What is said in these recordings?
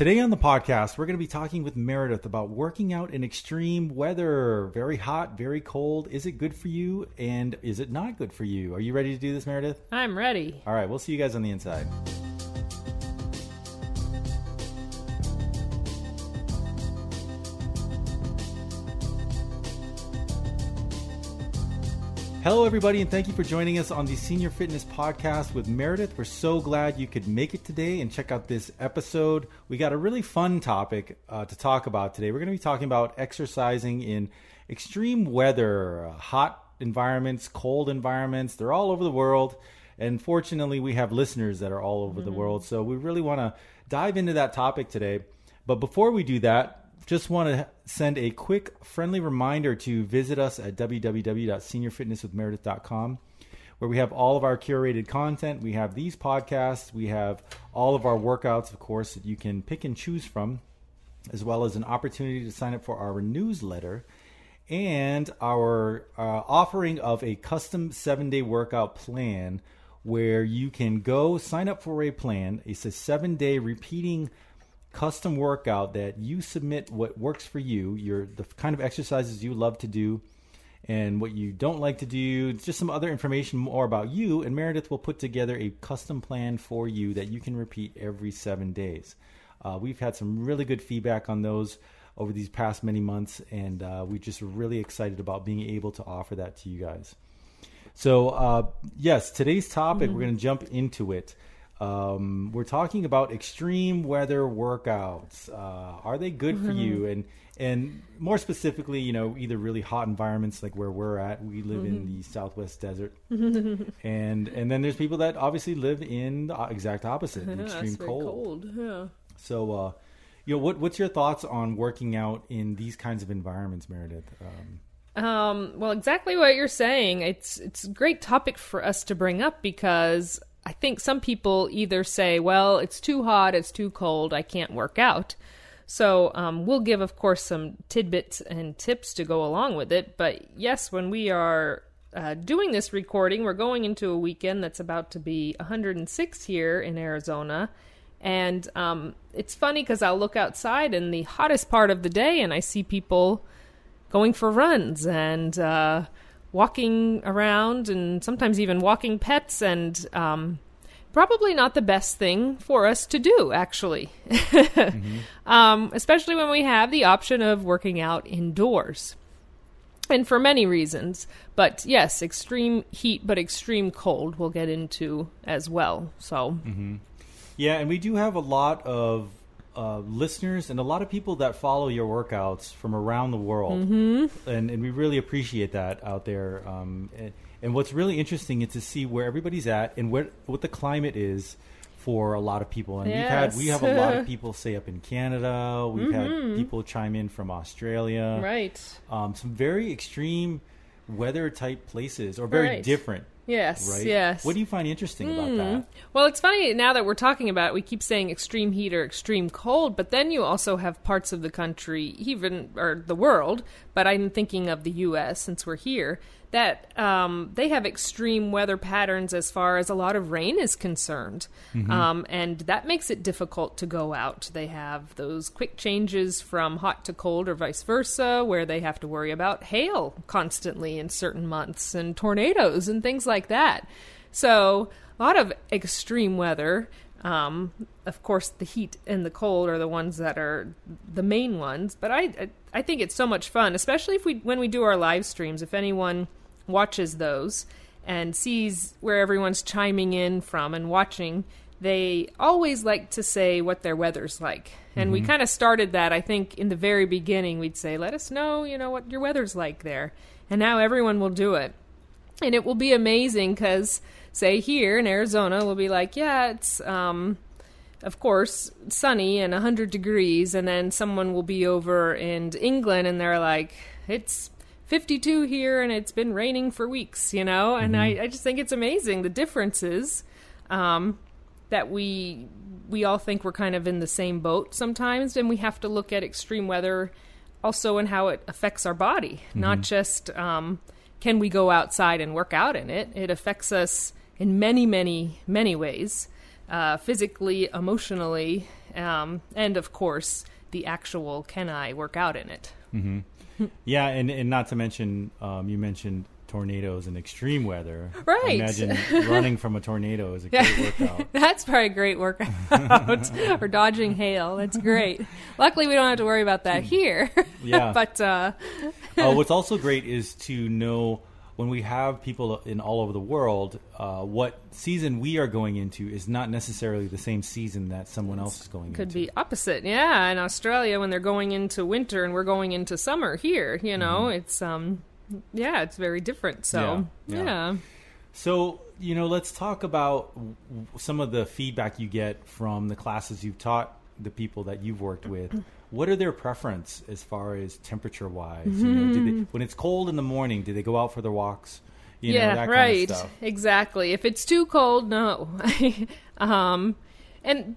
Today on the podcast, we're going to be talking with Meredith about working out in extreme weather. Very hot, very cold. Is it good for you? And is it not good for you? Are you ready to do this, Meredith? I'm ready. All right, we'll see you guys on the inside. Hello, everybody, and thank you for joining us on the Senior Fitness Podcast with Meredith. We're so glad you could make it today and check out this episode. We got a really fun topic uh, to talk about today. We're going to be talking about exercising in extreme weather, uh, hot environments, cold environments. They're all over the world. And fortunately, we have listeners that are all over mm-hmm. the world. So we really want to dive into that topic today. But before we do that, just want to send a quick friendly reminder to visit us at www.seniorfitnesswithmeredith.com where we have all of our curated content. We have these podcasts, we have all of our workouts, of course, that you can pick and choose from, as well as an opportunity to sign up for our newsletter and our uh, offering of a custom seven day workout plan where you can go sign up for a plan. It's a seven day repeating custom workout that you submit what works for you, your the kind of exercises you love to do and what you don't like to do, just some other information more about you and Meredith will put together a custom plan for you that you can repeat every 7 days. Uh, we've had some really good feedback on those over these past many months and uh, we're just really excited about being able to offer that to you guys. So, uh, yes, today's topic, mm-hmm. we're going to jump into it. Um, we're talking about extreme weather workouts. Uh, are they good mm-hmm. for you? Mm-hmm. And and more specifically, you know, either really hot environments like where we're at. We live mm-hmm. in the Southwest desert, and and then there's people that obviously live in the exact opposite, yeah, extreme cold. cold. Yeah. So, uh, you know, what what's your thoughts on working out in these kinds of environments, Meredith? Um, um, well, exactly what you're saying. It's it's a great topic for us to bring up because I think some people either say, well, it's too hot, it's too cold, I can't work out. So um, we'll give, of course, some tidbits and tips to go along with it. But yes, when we are uh, doing this recording, we're going into a weekend that's about to be 106 here in Arizona. And um, it's funny because I'll look outside in the hottest part of the day and I see people going for runs and uh, walking around and sometimes even walking pets and um, probably not the best thing for us to do actually mm-hmm. um, especially when we have the option of working out indoors and for many reasons but yes extreme heat but extreme cold we'll get into as well so mm-hmm. yeah and we do have a lot of uh, listeners and a lot of people that follow your workouts from around the world, mm-hmm. and, and we really appreciate that out there. Um, and, and, what's really interesting is to see where everybody's at and where what the climate is for a lot of people. And yes. we've had we have a lot of people say up in Canada. We've mm-hmm. had people chime in from Australia. Right. Um, some very extreme weather type places or very right. different Yes, right? yes. What do you find interesting mm. about hmm. that? Well, it's funny now that we're talking about it, we keep saying extreme heat or extreme cold, but then you also have parts of the country, even, or the world, but I'm thinking of the U.S. since we're here, that um, they have extreme weather patterns as far as a lot of rain is concerned. Mm-hmm. Um, and that makes it difficult to go out. They have those quick changes from hot to cold or vice versa, where they have to worry about hail constantly in certain months and tornadoes and things like that. So, a lot of extreme weather. Um, of course, the heat and the cold are the ones that are the main ones. But I, I think it's so much fun, especially if we when we do our live streams. If anyone watches those and sees where everyone's chiming in from and watching, they always like to say what their weather's like. And mm-hmm. we kind of started that, I think, in the very beginning. We'd say, let us know, you know, what your weather's like there. And now everyone will do it. And it will be amazing because, say, here in Arizona, we'll be like, yeah, it's, um, of course, sunny and 100 degrees. And then someone will be over in England and they're like, it's 52 here and it's been raining for weeks, you know? And mm-hmm. I, I just think it's amazing the differences um, that we we all think we're kind of in the same boat sometimes and we have to look at extreme weather also and how it affects our body, mm-hmm. not just um, can we go outside and work out in it. It affects us in many, many, many ways. Uh, physically, emotionally, Um, and of course, the actual can I work out in it? Yeah, and, and not to mention, um, you mentioned tornadoes and extreme weather. Right. Imagine running from a tornado is a great workout. That's probably a great workout. or dodging hail. That's great. Luckily, we don't have to worry about that here. Yeah. but uh, uh, what's also great is to know when we have people in all over the world, uh, what season we are going into is not necessarily the same season that someone else is going could into. be opposite. Yeah, in Australia when they're going into winter and we're going into summer here, you know, it's um yeah, it's very different. So, Yeah, yeah. yeah. So, you know, let's talk about some of the feedback you get from the classes you've taught, the people that you've worked with. What are their preference as far as temperature wise? You know, they, when it's cold in the morning, do they go out for their walks? You yeah, know, that right. kind of stuff. Exactly. If it's too cold, no. um, and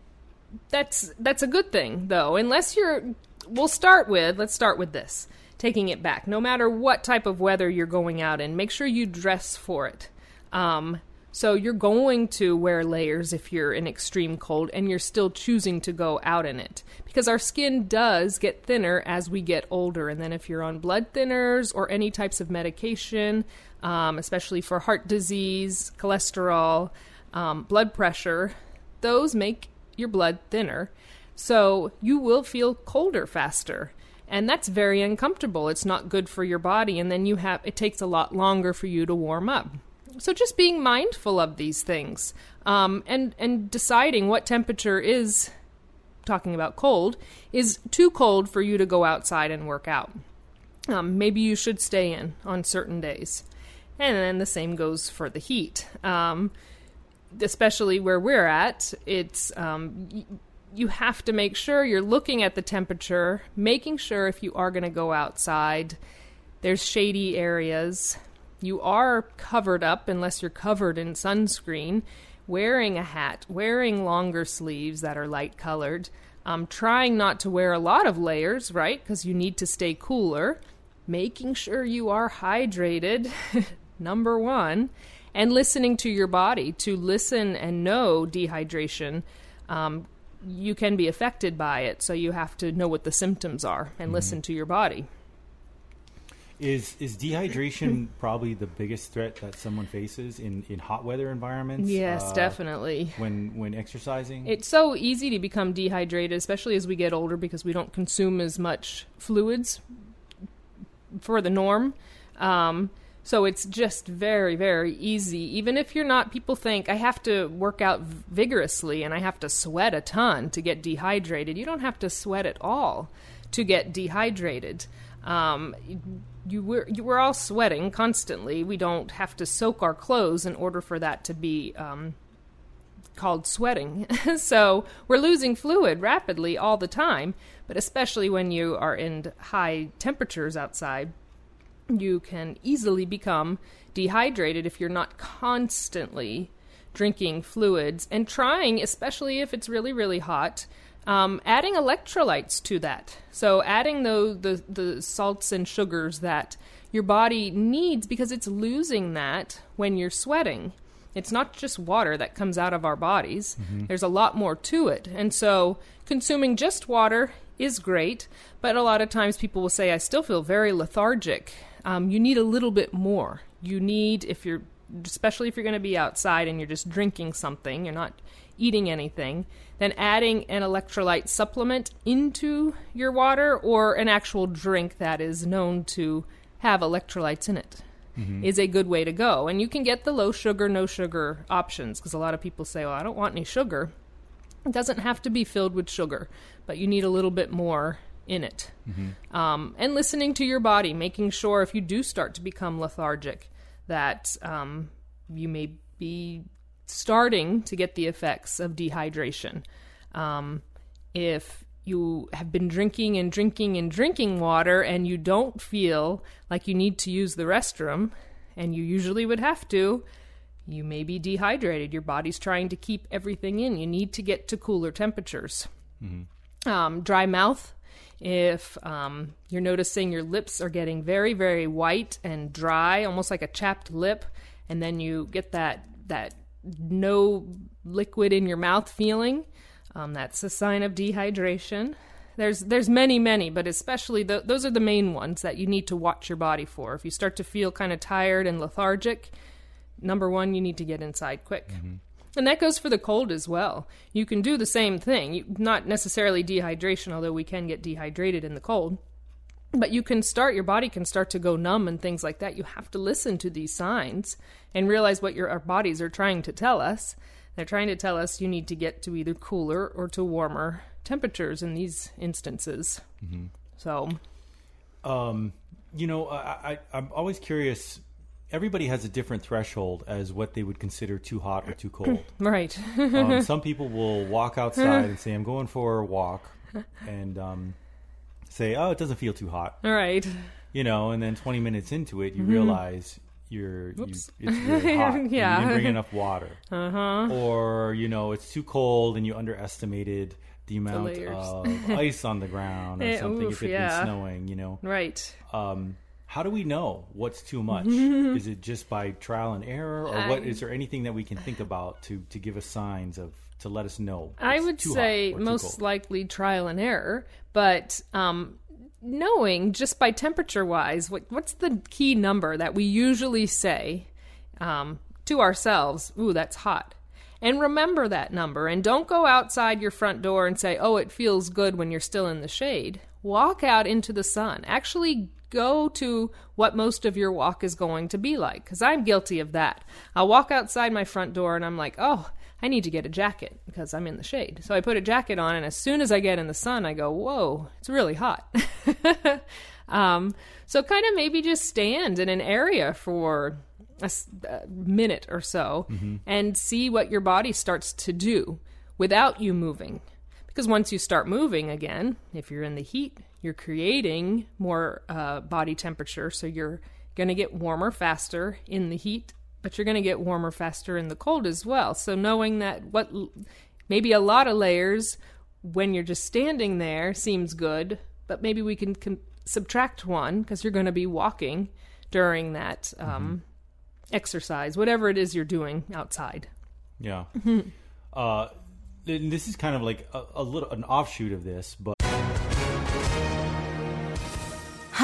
that's that's a good thing though. Unless you're, we'll start with let's start with this. Taking it back, no matter what type of weather you're going out in, make sure you dress for it. Um, so you're going to wear layers if you're in extreme cold and you're still choosing to go out in it because our skin does get thinner as we get older. And then if you're on blood thinners or any types of medication, um, especially for heart disease, cholesterol, um, blood pressure, those make your blood thinner. So you will feel colder faster. And that's very uncomfortable. It's not good for your body. And then you have, it takes a lot longer for you to warm up. So just being mindful of these things um, and, and deciding what temperature is, talking about cold, is too cold for you to go outside and work out. Um, maybe you should stay in on certain days. And then the same goes for the heat. Um, especially where we're at, it's um, you have to make sure you're looking at the temperature, making sure if you are going to go outside, there's shady areas. You are covered up unless you're covered in sunscreen, wearing a hat, wearing longer sleeves that are light colored, um, trying not to wear a lot of layers, right? Because you need to stay cooler, making sure you are hydrated, number one, and listening to your body to listen and know dehydration. Um, you can be affected by it, so you have to know what the symptoms are and listen to your body. Is is dehydration probably the biggest threat that someone faces in, in hot weather environments? Yes, uh, definitely. When when exercising, It's so easy to become dehydrated, especially as we get older because we don't consume as much fluids for the norm. Um, so it's just very, very easy. Even if you're not, people think I have to work out vigorously and I have to sweat a ton to get dehydrated. You don't have to sweat at all to get dehydrated. Um, you were you we're all sweating constantly. We don't have to soak our clothes in order for that to be um, called sweating. so we're losing fluid rapidly all the time, but especially when you are in high temperatures outside, you can easily become dehydrated if you're not constantly drinking fluids and trying, especially if it's really, really hot. Um, adding electrolytes to that. So adding the, the the salts and sugars that your body needs because it's losing that when you're sweating. It's not just water that comes out of our bodies. There's a lot more to it. And so consuming just water is great, but a lot of times people will say, I still feel very lethargic. Um, you need a little bit more. You need, if you're, especially if you're going to be outside and you're just drinking something, you're not eating anything, then adding an electrolyte supplement into your water or an actual drink that is known to have electrolytes in it is a good way to go. And you can get the low sugar, no sugar options because a lot of people say, well, I don't want any sugar. It doesn't have to be filled with sugar, but you need a little bit more in it. Um, and listening to your body, making sure if you do start to become lethargic, that um, you may be starting to get the effects of dehydration. Um, if you have been drinking and drinking and drinking water and you don't feel like you need to use the restroom, and you usually would have to, you may be dehydrated. Your body's trying to keep everything in. You need to get to cooler temperatures. Um, dry mouth. If um, you're noticing your lips are getting very, very white and dry, almost like a chapped lip, and then you get that that no liquid in your mouth feeling, Um, that's a sign of dehydration. There's there's many many, but especially the, those are the main ones that you need to watch your body for. If you start to feel kind of tired and lethargic, number one, you need to get inside quick. And that goes for the cold as well. You can do the same thing. You, not necessarily dehydration, although we can get dehydrated in the cold. But you can start, your body can start to go numb and things like that. You have to listen to these signs and realize what your, our bodies are trying to tell us. They're trying to tell us you need to get to either cooler or to warmer temperatures in these instances. So, Um, you know, I, I, I'm always curious. Everybody has a different threshold as what they would consider too hot or too cold. right. um, some people will walk outside and say, "I'm going for a walk," and um, say, "Oh, it doesn't feel too hot," All right. you know. And then 20 minutes into it, you realize you're you, it's really hot. Yeah. you didn't bring enough water, Uh huh. or you know, it's too cold and you underestimated the amount layers. of ice on the ground or Eh, something oof, if it had yeah. been snowing. You know, Right. um, how do we know what's too much? is it just by trial and error, or what? Is there anything that we can think about to to give us signs of to let us know? I would say most likely trial and error, but um, knowing just by temperature wise, what, what's the key number that we usually say um, to ourselves? Ooh, that's hot. And remember that number. And don't go outside your front door and say, oh, it feels good when you're still in the shade. Walk out into the sun. Actually, go to what most of your walk is going to be like. Because I'm guilty of that. I'll walk outside my front door and I'm like, oh, I need to get a jacket because I'm in the shade. So I put a jacket on, and as soon as I get in the sun, I go, whoa, it's really hot. um, so kind of maybe just stand in an area for a minute or so and see what your body starts to do without you moving. Because once you start moving again, if you're in the heat, you're creating more uh, body temperature. So you're going to get warmer faster in the heat, but you're going to get warmer faster in the cold as well. So knowing that what maybe a lot of layers when you're just standing there seems good, but maybe we can, can subtract one because you're going to be walking during that um, exercise, whatever it is you're doing outside. Yeah. uh, and this is kind of like a, a little an offshoot of this, but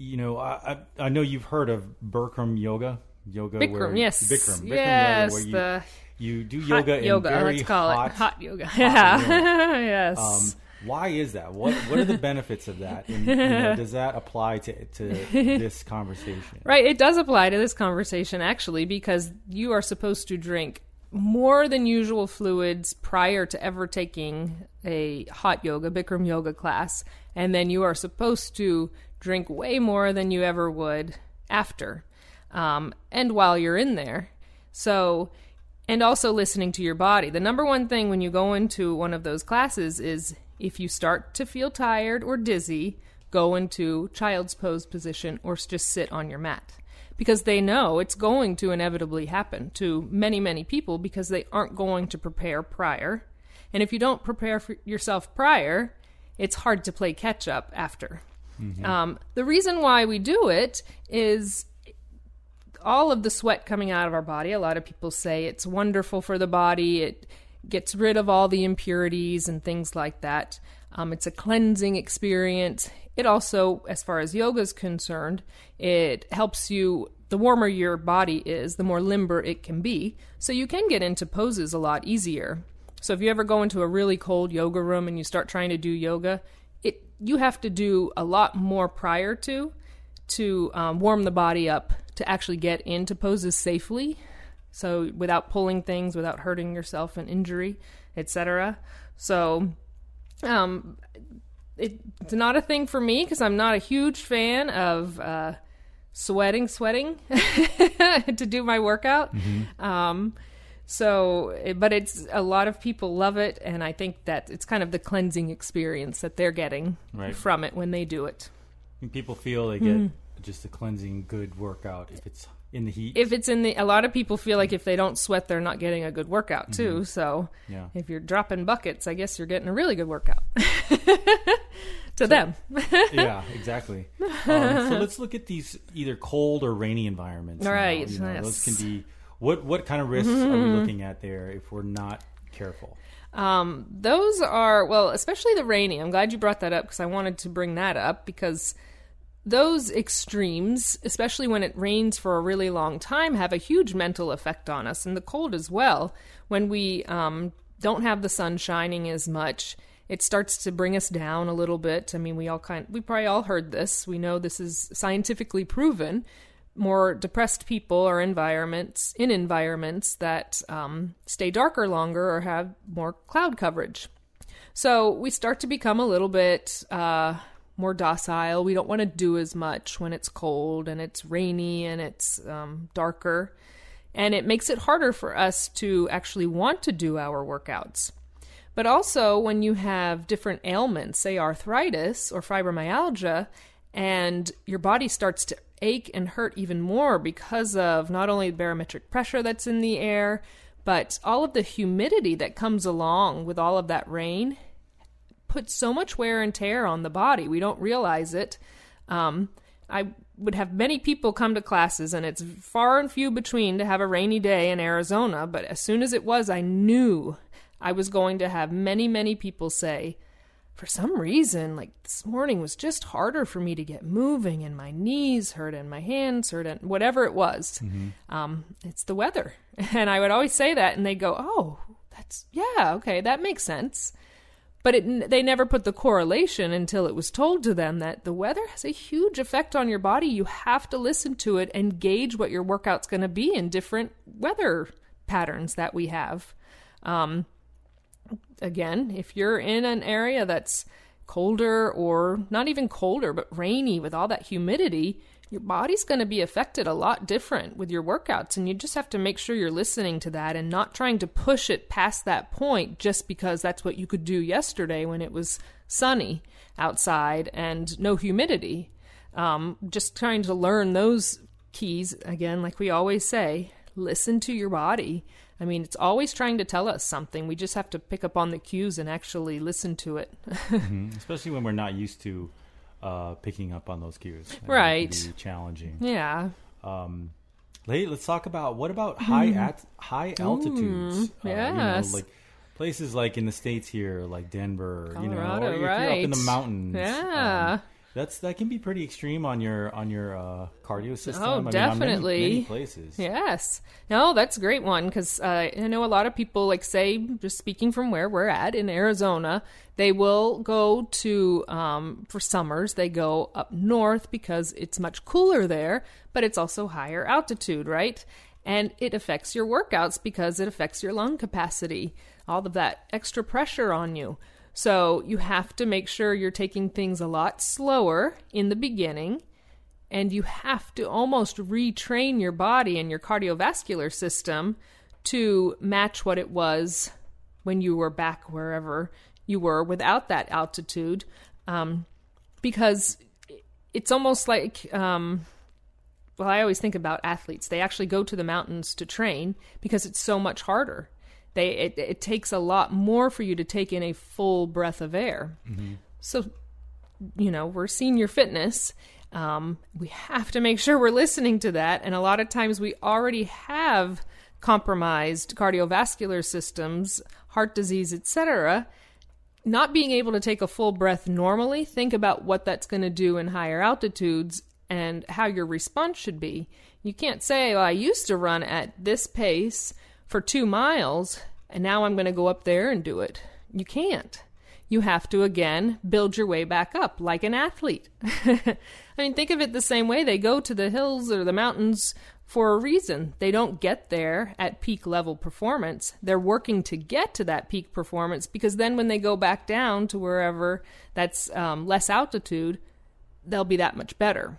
You know, I I, I know you've heard of Bikram yoga. Yoga, Bikram, where, yes. Bikram, Bikram yes, yoga, where you, the you do yoga in yoga, very let's call hot, it hot yoga. hot yeah, yoga. yes. Um, why is that? What What are the benefits of that? And, you know, does that apply to to this conversation? Right, it does apply to this conversation actually because you are supposed to drink more than usual fluids prior to ever taking a hot yoga, Bikram yoga class, and then you are supposed to drink way more than you ever would after, um, and while you're in there. So, and also listening to your body. The number one thing when you go into one of those classes is if you start to feel tired or dizzy, go into child's pose position or just sit on your mat. Because they know it's going to inevitably happen to many, many people because they aren't going to prepare prior. And if you don't prepare for yourself prior, it's hard to play catch up after. Um, the reason why we do it is all of the sweat coming out of our body. A lot of people say it's wonderful for the body. It gets rid of all the impurities and things like that. Um, it's a cleansing experience. It also, as far as yoga is concerned, it helps you. The warmer your body is, the more limber it can be. So you can get into poses a lot easier. So if you ever go into a really cold yoga room and you start trying to do yoga, you have to do a lot more prior to to um, warm the body up to actually get into poses safely. So without pulling things, without hurting yourself and injury, etc. So um, it, it's not a thing for me because I'm not a huge fan of uh, sweating, sweating to do my workout. Um, so, but it's a lot of people love it, and I think that it's kind of the cleansing experience that they're getting Right. from it when they do it. And people feel they get just a cleansing, good workout if it's in the heat. If it's in the, a lot of people feel like if they don't sweat, they're not getting a good workout too. So, Yeah. if you're dropping buckets, I guess you're getting a really good workout to them. yeah, exactly. Um, so let's look at these either cold or rainy environments. now. Right, You know, Those can be what what kind of risks are Mm-hmm. we looking at there if we're not careful? Um, those are well, especially the rainy. I'm glad you brought that up because I wanted to bring that up because those extremes, especially when it rains for a really long time, have a huge mental effect on us, and the cold as well. When we um, don't have the sun shining as much, it starts to bring us down a little bit. I mean, we all kind we probably all heard this. We know this is scientifically proven. More depressed people or environments in environments that um, stay darker longer or have more cloud coverage. So we start to become a little bit uh, more docile. We don't want to do as much when it's cold and it's rainy and it's um, darker. And it makes it harder for us to actually want to do our workouts. But also, when you have different ailments, say arthritis or fibromyalgia, and your body starts to ache and hurt even more because of not only the barometric pressure that's in the air, but all of the humidity that comes along with all of that rain puts so much wear and tear on the body. We don't realize it. Um, I would have many people come to classes, and it's far and few between to have a rainy day in Arizona. But as soon as it was, I knew I was going to have many, many people say, for some reason, like this morning was just harder for me to get moving, and my knees hurt, and my hands hurt, and whatever it was. Um, it's the weather. And I would always say that, and they go, Oh, that's, yeah, okay, that makes sense. But it, they never put the correlation until it was told to them that the weather has a huge effect on your body. You have to listen to it and gauge what your workout's going to be in different weather patterns that we have. Um, again, if you're in an area that's colder or not even colder, but rainy with all that humidity, your body's going to be affected a lot different with your workouts. And you just have to make sure you're listening to that and not trying to push it past that point just because that's what you could do yesterday when it was sunny outside and no humidity. Um, just trying to learn those keys, again, like we always say, listen to your body. I mean, it's always trying to tell us something. We just have to pick up on the cues and actually listen to it. Especially when we're not used to uh, picking up on those cues. Right. be challenging. yeah. Um, let's talk about what about high at high altitudes? Uh, you know, yes. like places like in the states here, like Denver, you know, Colorado, or if you're up in the mountains. Yeah. um, that's that can be pretty extreme on your on your uh, cardio system. Oh, I mean, on many- definitely. many places. Yes. No, that's a great one because uh, I know a lot of people, like, say, just speaking from where we're at in Arizona, they will go to, um, for summers, they go up north because it's much cooler there, but it's also higher altitude, right? And it affects your workouts because it affects your lung capacity, all of that extra pressure on you. So you have to make sure you're taking things a lot slower in the beginning and you have to almost retrain your body and your cardiovascular system to match what it was when you were back wherever you were without that altitude um, because it's almost like um, well i always think about athletes. They actually go to the mountains to train because it's so much harder they it, it takes a lot more for you to take in a full breath of air so you know, we're senior fitness. Um, we have to make sure we're listening to that. And a lot of times we already have compromised cardiovascular systems, heart disease, etc. Not being able to take a full breath normally, think about what that's going to do in higher altitudes and how your response should be. You can't say, well, I used to run at this pace for two miles, and now I'm going to go up there and do it. You can't you have to again build your way back up like an athlete. I mean, think of it the same way. They go to the hills or the mountains for a reason. They don't get there at peak level performance. They're working to get to that peak performance because then when they go back down to wherever that's um, less altitude, they'll be that much better.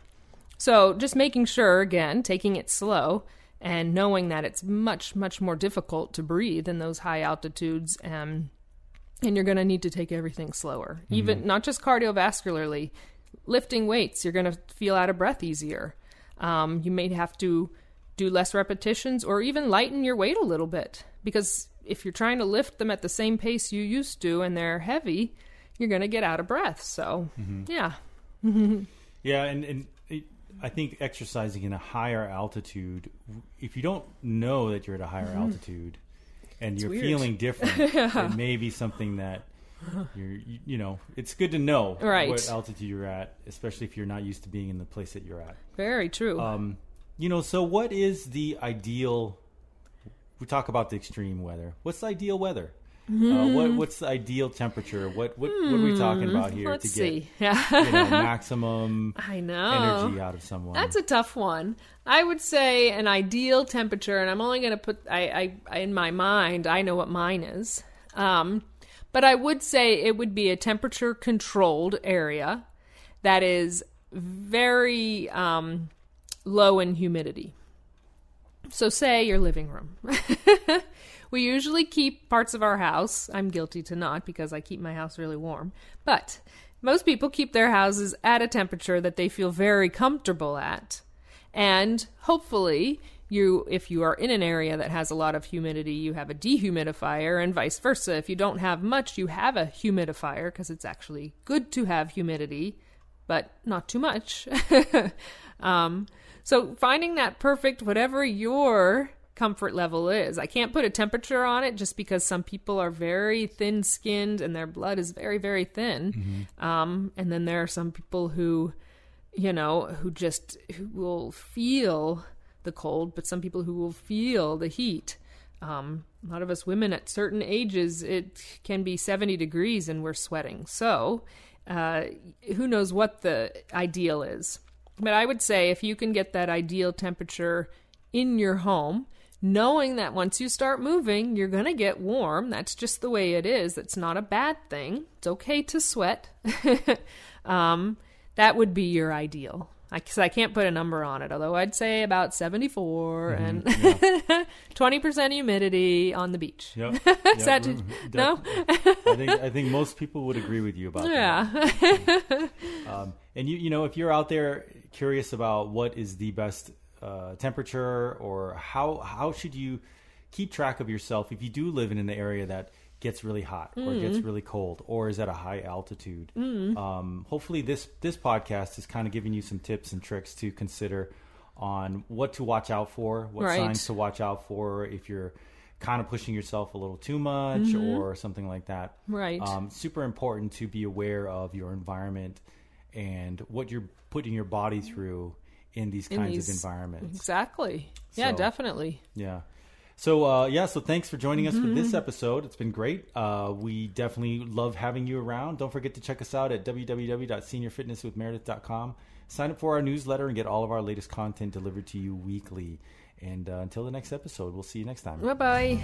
So just making sure, again, taking it slow and knowing that it's much, much more difficult to breathe in those high altitudes. and and you're going to need to take everything slower, mm-hmm. even not just cardiovascularly. Lifting weights, you're going to feel out of breath easier. Um, you may have to do less repetitions or even lighten your weight a little bit because if you're trying to lift them at the same pace you used to and they're heavy, you're going to get out of breath. So, mm-hmm. yeah. yeah, and, and I think exercising in a higher altitude, if you don't know that you're at a higher mm-hmm. altitude and it's you're weird. feeling different, yeah. it may be something that you're, you, you, know, it's good to know right. what altitude you're at, especially if you're not used to being in the place that you're at. Very true. Um, you know, so what is the ideal? We talk about the extreme weather. What's the ideal weather? Mm-hmm. Uh, what what's the ideal temperature? What what, what are we talking hmm, about here Let's to see. get you know, maximum I know. energy out of someone? That's a tough one. I would say an ideal temperature, and I'm only going to put I, I, in my mind. I know what mine is, um, but I would say it would be a temperature controlled area that is very um, low in humidity. So, say your living room. we usually keep parts of our house. I'm guilty to not because I keep my house really warm. But most people keep their houses at a temperature that they feel very comfortable at. And hopefully, you if you are in an area that has a lot of humidity, you have a dehumidifier and vice versa. If you don't have much, you have a humidifier because it's actually good to have humidity, but not too much. um, so finding that perfect, whatever your comfort level is. I can't put a temperature on it just because some people are very thin skinned and their blood is very, very thin. Mm-hmm. Um, and then there are some people who, you know, who just who will feel the cold, but some people who will feel the heat. Um, a lot of us women at certain ages, it can be 70 degrees and we're sweating. So, uh, who knows what the ideal is? But I would say if you can get that ideal temperature in your home, knowing that once you start moving, you're going to get warm. That's just the way it is. It's not a bad thing. It's okay to sweat. um, that would be your ideal. Because I, I, can't put a number on it, although I'd say about 74 mm-hmm, and yeah. 20% humidity on the beach. Yep, Is yep, no? I, think, I think most people would agree with you about yeah. that. Yeah. um, and you, you know, if you're out there curious about what is the best uh, temperature or how how should you keep track of yourself if you do live in an area that gets really hot mm. or gets really cold or is at a high altitude. Mm. Um, hopefully, this this podcast is kind of giving you some tips and tricks to consider on what to watch out for, what right. signs to watch out for if you're kind of pushing yourself a little too much mm-hmm. or something like that. Right. Um, super important to be aware of your environment and what you're putting your body through in these in kinds these, of environments. Exactly. So, yeah, definitely. Yeah. So uh, yeah, so thanks for joining us mm-hmm. for this mm-hmm. episode. It's been great. Uh, we definitely love having you around. Don't forget to check us out at www.seniorfitnesswithmeredith.com. Sign up for our newsletter and get all of our latest content delivered to you weekly. And uh, until the next episode, we'll see you next time. Bye bye.